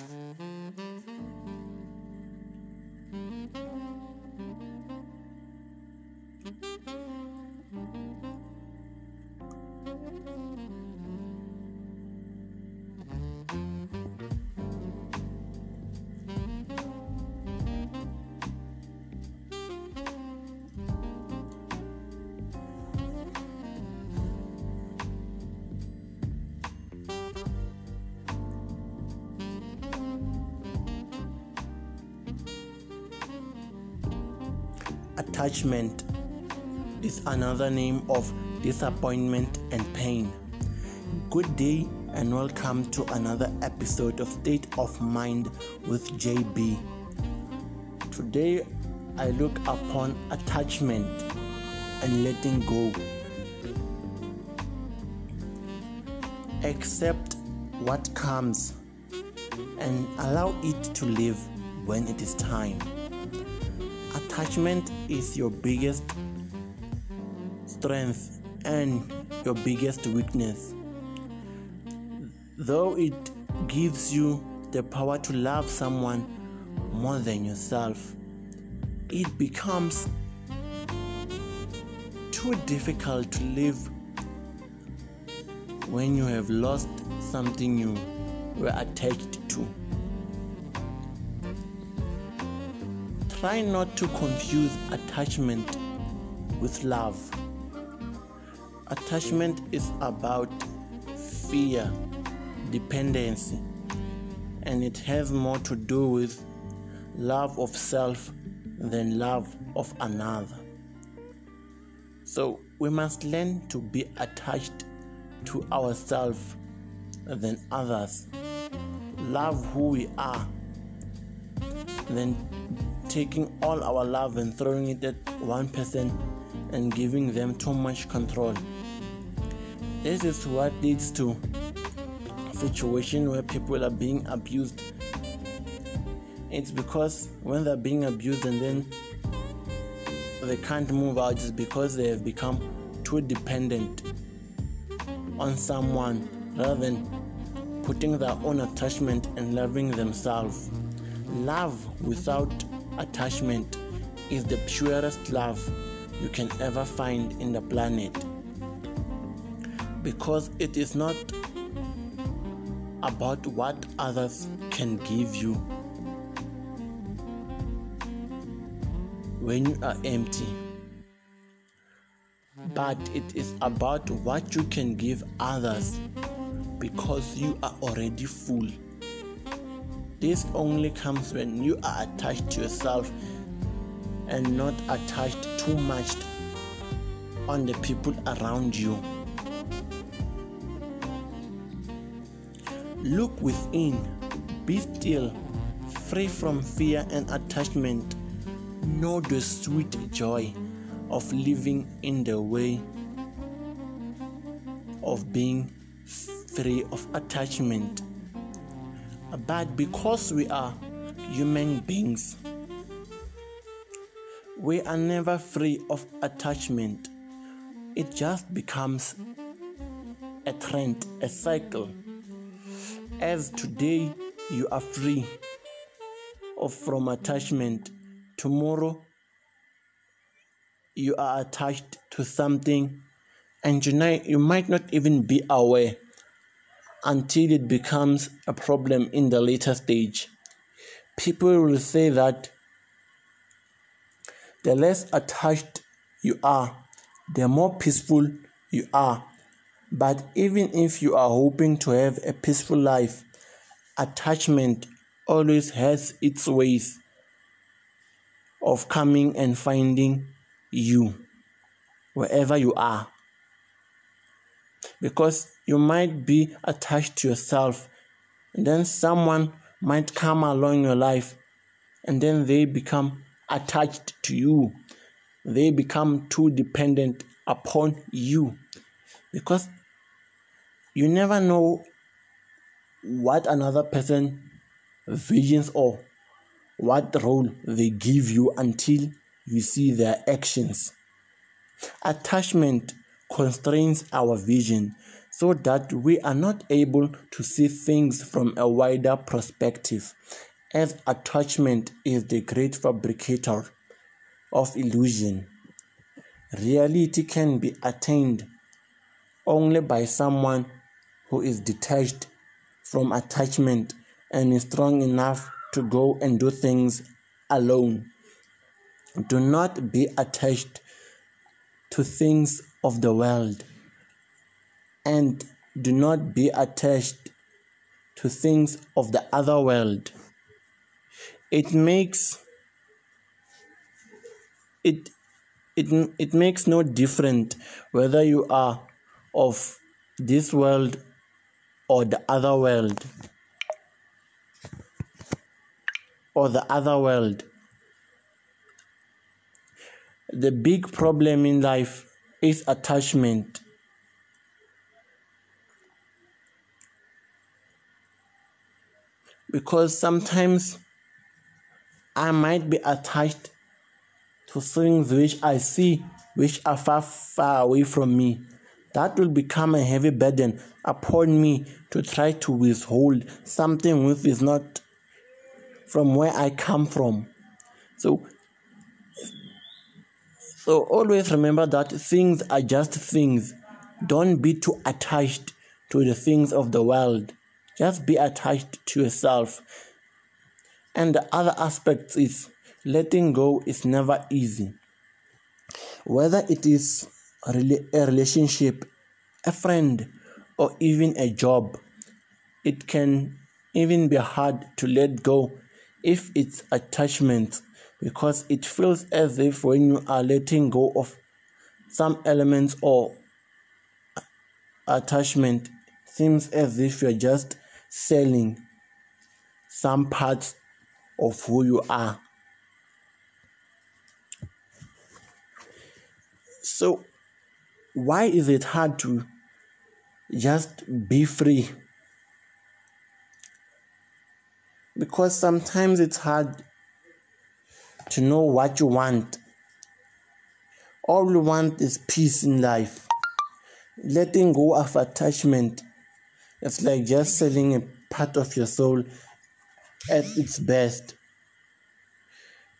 Mm-hmm. Attachment is another name of disappointment and pain. Good day and welcome to another episode of State of Mind with JB. Today I look upon attachment and letting go. Accept what comes and allow it to live when it is time. Attachment is your biggest strength and your biggest weakness. Though it gives you the power to love someone more than yourself, it becomes too difficult to live when you have lost something you were attached to. Try not to confuse attachment with love. Attachment is about fear, dependency, and it has more to do with love of self than love of another. So we must learn to be attached to ourselves than others. Love who we are, then taking all our love and throwing it at one person and giving them too much control. This is what leads to a situation where people are being abused. It's because when they're being abused and then they can't move out, it's because they have become too dependent on someone rather than putting their own attachment and loving themselves. Love without attachment is the purest love you can ever find in the planet because it is not about what others can give you when you are empty but it is about what you can give others because you are already full. This only comes when you are attached to yourself and not attached too much on the people around you. Look within, be still, free from fear and attachment. Know the sweet joy of living in the way of being free of attachment. But because we are human beings, we are never free of attachment. It just becomes a trend, a cycle. As today you are free of from attachment, tomorrow you are attached to something and you, you might not even be aware until it becomes a problem in the later stage. People will say that the less attached you are, the more peaceful you are. But even if you are hoping to have a peaceful life, attachment always has its ways of coming and finding you wherever you are. Because you might be attached to yourself, and then someone might come along in your life, and then they become attached to you. They become too dependent upon you. Because you never know what another person visions or what role they give you until you see their actions. Attachment constrains our vision, so that we are not able to see things from a wider perspective, as attachment is the great fabricator of illusion. Reality can be attained only by someone who is detached from attachment and is strong enough to go and do things alone. Do not be attached to things of the world and do not be attached to things of the other world. It makes it it, it makes no difference whether you are of this world or the other world. Or the other world. The big problem in life is attachment because sometimes I might be attached to things which I see which are far, far away from me. That will become a heavy burden upon me to try to withhold something which is not from where I come from. So, so always remember that things are just things. Don't be too attached to the things of the world. Just be attached to yourself. And the other aspect is letting go is never easy. Whether it is a relationship, a friend, or even a job, it can even be hard to let go if it's attachment because it feels as if when you are letting go of some elements or attachment seems as if you're just selling some parts of who you are So, why is it hard to just be free? Because sometimes it's hard to know what you want. All you want is peace in life. Letting go of attachment it's like just selling a part of your soul at its best.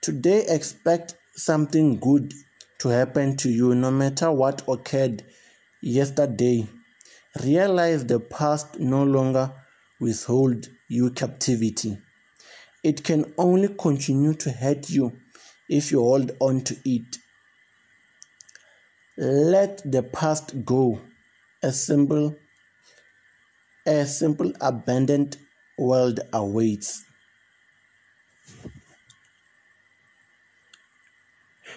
Today, expect something good to happen to you no matter what occurred yesterday. Realize the past no longer withhold you captivity. It can only continue to hurt you if you hold on to it. Let the past go. A simple, a simple abandoned world awaits.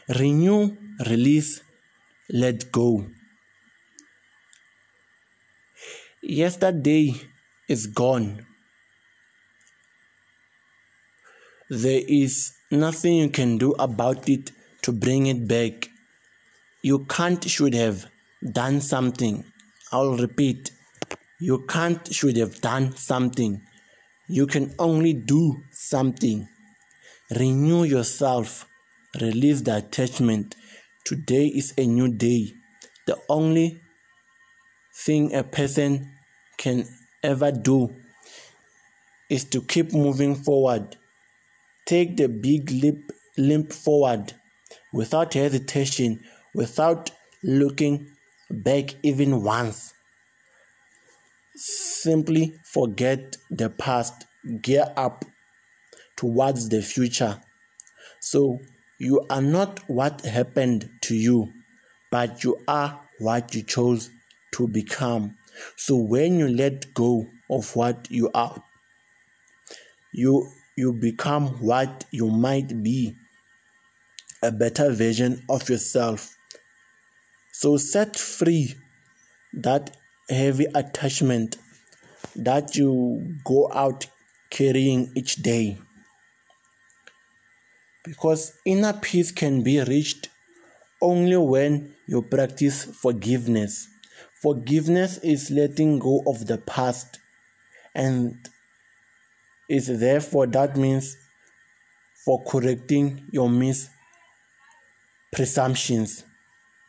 Renew, release, let go. Yesterday is gone. There is nothing you can do about it to bring it back. You can't, should have done something. I'll repeat. You can't, should have done something. You can only do something. Renew yourself Release the attachment. Today is a new day. The only thing a person can ever do is to keep moving forward. Take the big leap, leap forward without hesitation, without looking back even once. Simply forget the past, gear up towards the future. So you are not what happened to you, but you are what you chose to become. So when you let go of what you are, you you become what you might be a better version of yourself. So set free that heavy attachment that you go out carrying each day because inner peace can be reached only when you practice forgiveness. Forgiveness is letting go of the past, and is therefore that means for correcting your mispresumptions,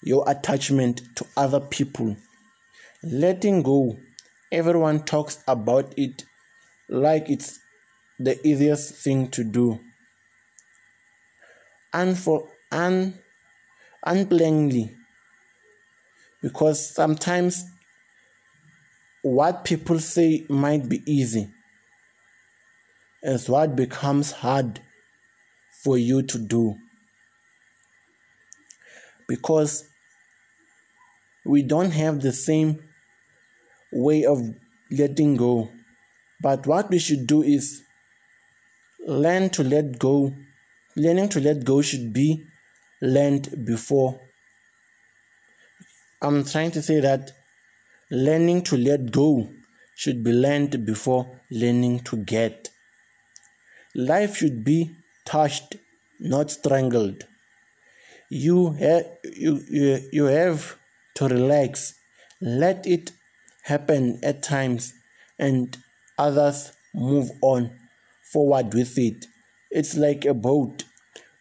your attachment to other people, Letting go, everyone talks about it like it's the easiest thing to do. And for un, unplainly, because sometimes what people say might be easy is what becomes hard for you to do. Because we don't have the same way of letting go. But what we should do is learn to let go. Learning to let go should be learned before. I'm trying to say that learning to let go should be learned before learning to get. Life should be touched, not strangled. You, ha- you, you, you have to relax, let it happen at times, and others move on forward with it. It's like a boat.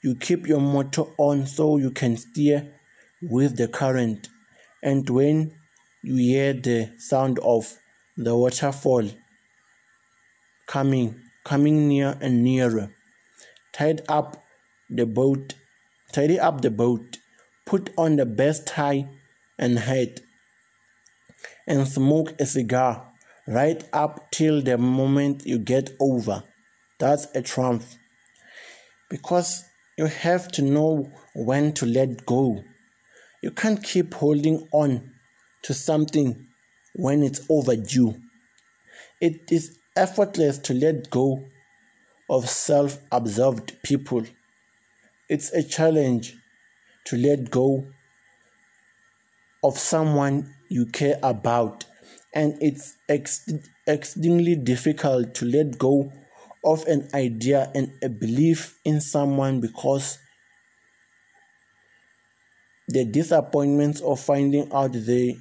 You keep your motor on so you can steer with the current. And when you hear the sound of the waterfall coming, coming near and nearer, tied up the boat, tidy up the boat, put on the best tie and hat, and smoke a cigar right up till the moment you get over. That's a triumph. Because you have to know when to let go. You can't keep holding on to something when it's overdue. It is effortless to let go of self absorbed people. It's a challenge to let go of someone you care about, and it's ex- difficult to let go of an idea and a belief in someone because the disappointments of finding out they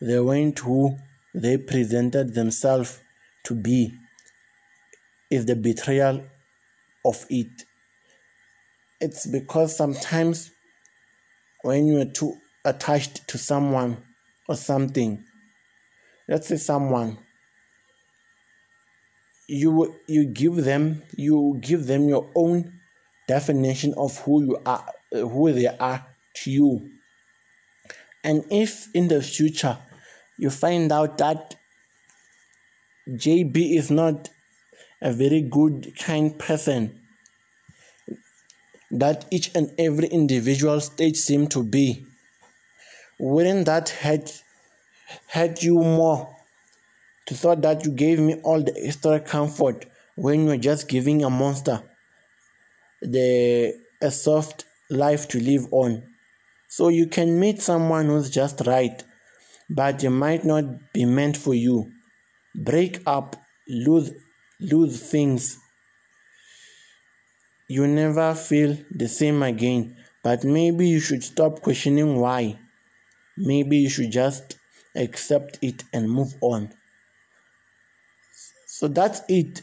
they weren't who they presented themselves to be is the betrayal of it. It's because sometimes when you are too attached to someone or something, let's say someone, you you give them you give them your own definition of who you are, who they are to you. And if in the future you find out that JB is not a very good, kind person that each and every individual stage seem to be, wouldn't that hurt, hurt you more to thought that you gave me all the extra comfort when you're just giving a monster the a soft life to live on? So you can meet someone who's just right, but it might not be meant for you. Break up, lose lose things. You never feel the same again, but maybe you should stop questioning why. Maybe you should just accept it and move on. So that's it.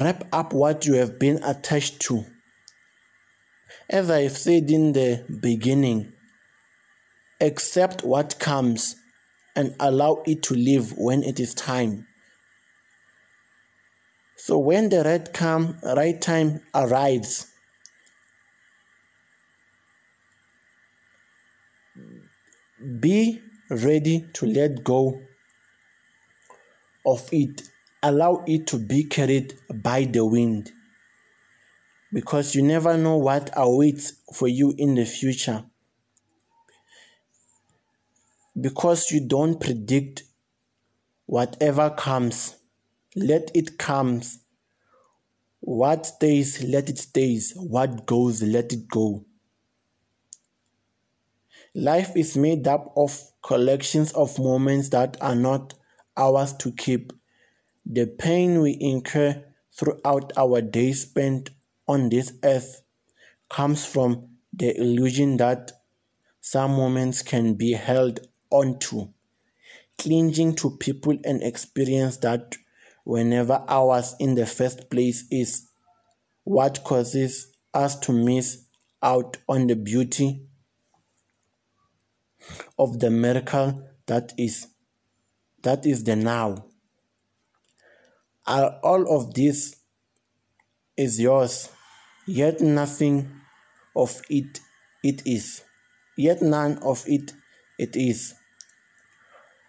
Wrap up what you have been attached to. As I've said in the beginning, accept what comes and allow it to live when it is time. So when the right come, right time arrives, be ready to let go of it. Allow it to be carried by the wind because you never know what awaits for you in the future. Because you don't predict whatever comes, let it comes. What stays, let it stays. What goes, let it go. Life is made up of collections of moments that are not ours to keep. The pain we incur throughout our days spent on this earth comes from the illusion that some moments can be held onto, clinging to people and experience that were never ours in the first place is what causes us to miss out on the beauty of the miracle that is that is the now. All of this is yours, yet nothing of it it is, yet none of it it is.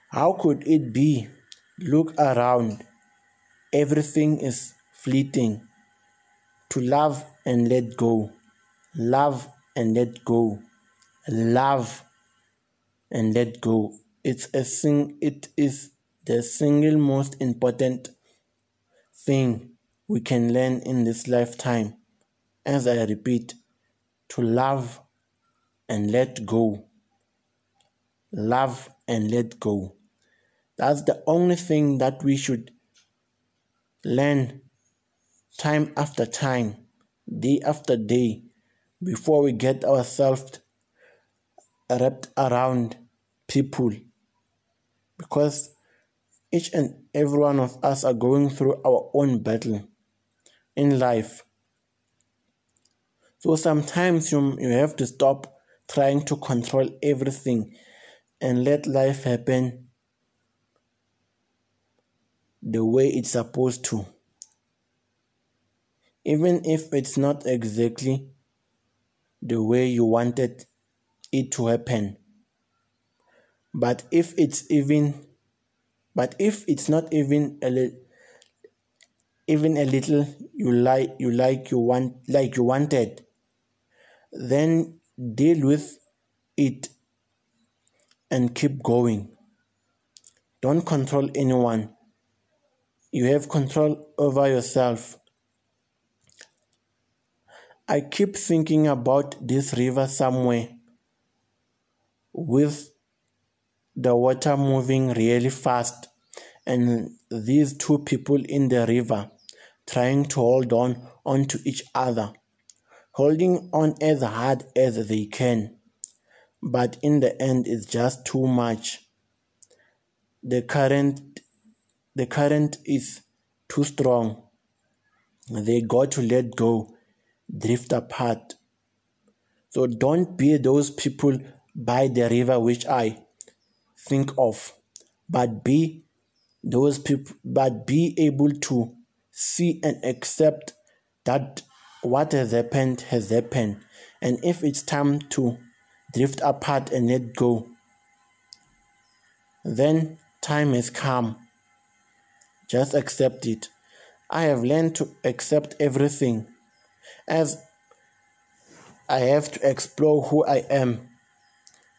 How could it be? Look around. Everything is fleeting. To love and let go. Love and let go. Love and let go. It's a sing it is the single most important thing we can learn in this lifetime. As I repeat, to love and let go. Love and let go. That's the only thing that we should learn time after time, day after day, before we get ourselves wrapped around people because each and every one of us are going through our own battle in life. So sometimes you, you have to stop trying to control everything and let life happen the way it's supposed to. Even if it's not exactly the way you wanted it to happen. But if it's even but if it's not even a li- even a little you like you like you want like you wanted, then deal with it and keep going. Don't control anyone. You have control over yourself. I keep thinking about this river somewhere with the water moving really fast and these two people in the river trying to hold on onto each other holding on as hard as they can. But in the end it's just too much. The current the current is too strong. They got to let go drift apart. So don't be those people by the river which I think of, but be those people, but be able to see and accept that what has happened has happened. And if it's time to drift apart and let go, then time has come. Just accept it. I have learned to accept everything as I have to explore who I am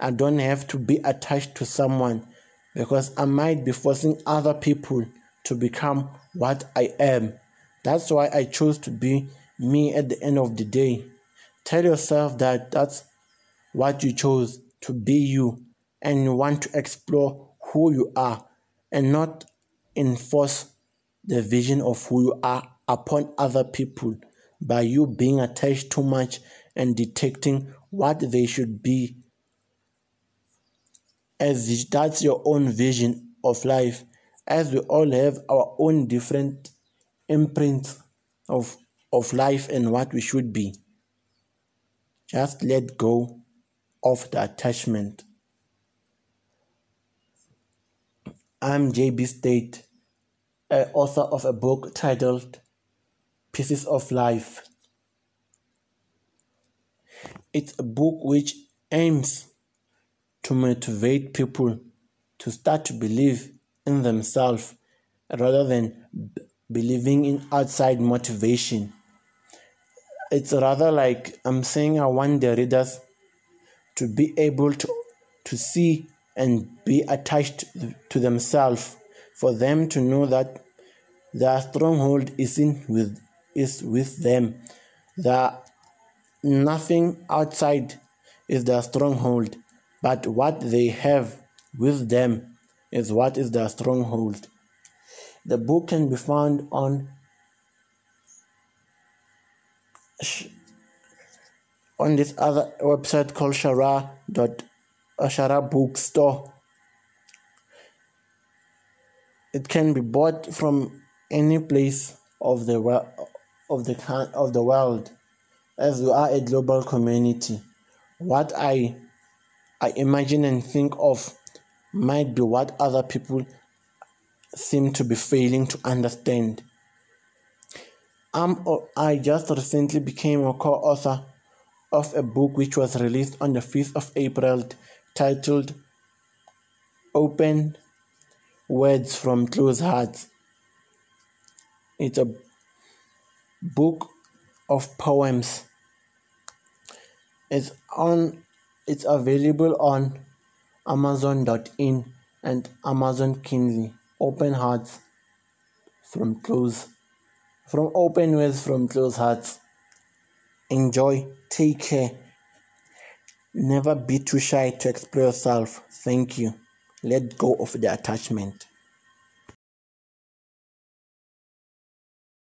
I don't have to be attached to someone because I might be forcing other people to become what I am. That's why I chose to be me at the end of the day. Tell yourself that that's what you chose to be you and you want to explore who you are and not enforce the vision of who you are upon other people by you being attached too much and detecting what they should be as that's your own vision of life as we all have our own different imprints of of life and what we should be. Just let go of the attachment. I'm jb state author of a book titled pieces of life. It's a book which aims to motivate people to start to believe in themselves rather than b- believing in outside motivation. It's rather like I'm saying I want the readers to be able to, to see and be attached to themselves, for them to know that their stronghold is in with is with them. That nothing outside is their stronghold but what they have with them is what is their stronghold. The book can be found on on this other website called Shara dot uh, Shara Bookstore. It can be bought from any place of the of the of the world, as we are a global community. What I I imagine and think of might be what other people seem to be failing to understand. Um, I just recently became a co author of a book which was released on the 5th of April titled Open Words from Closed Hearts. It's a book of poems. It's on it's available on Amazon.in and Amazon Kindle. Open hearts from close from open words from close hearts. Enjoy, take care. Never be too shy to express yourself. Thank you. Let go of the attachment.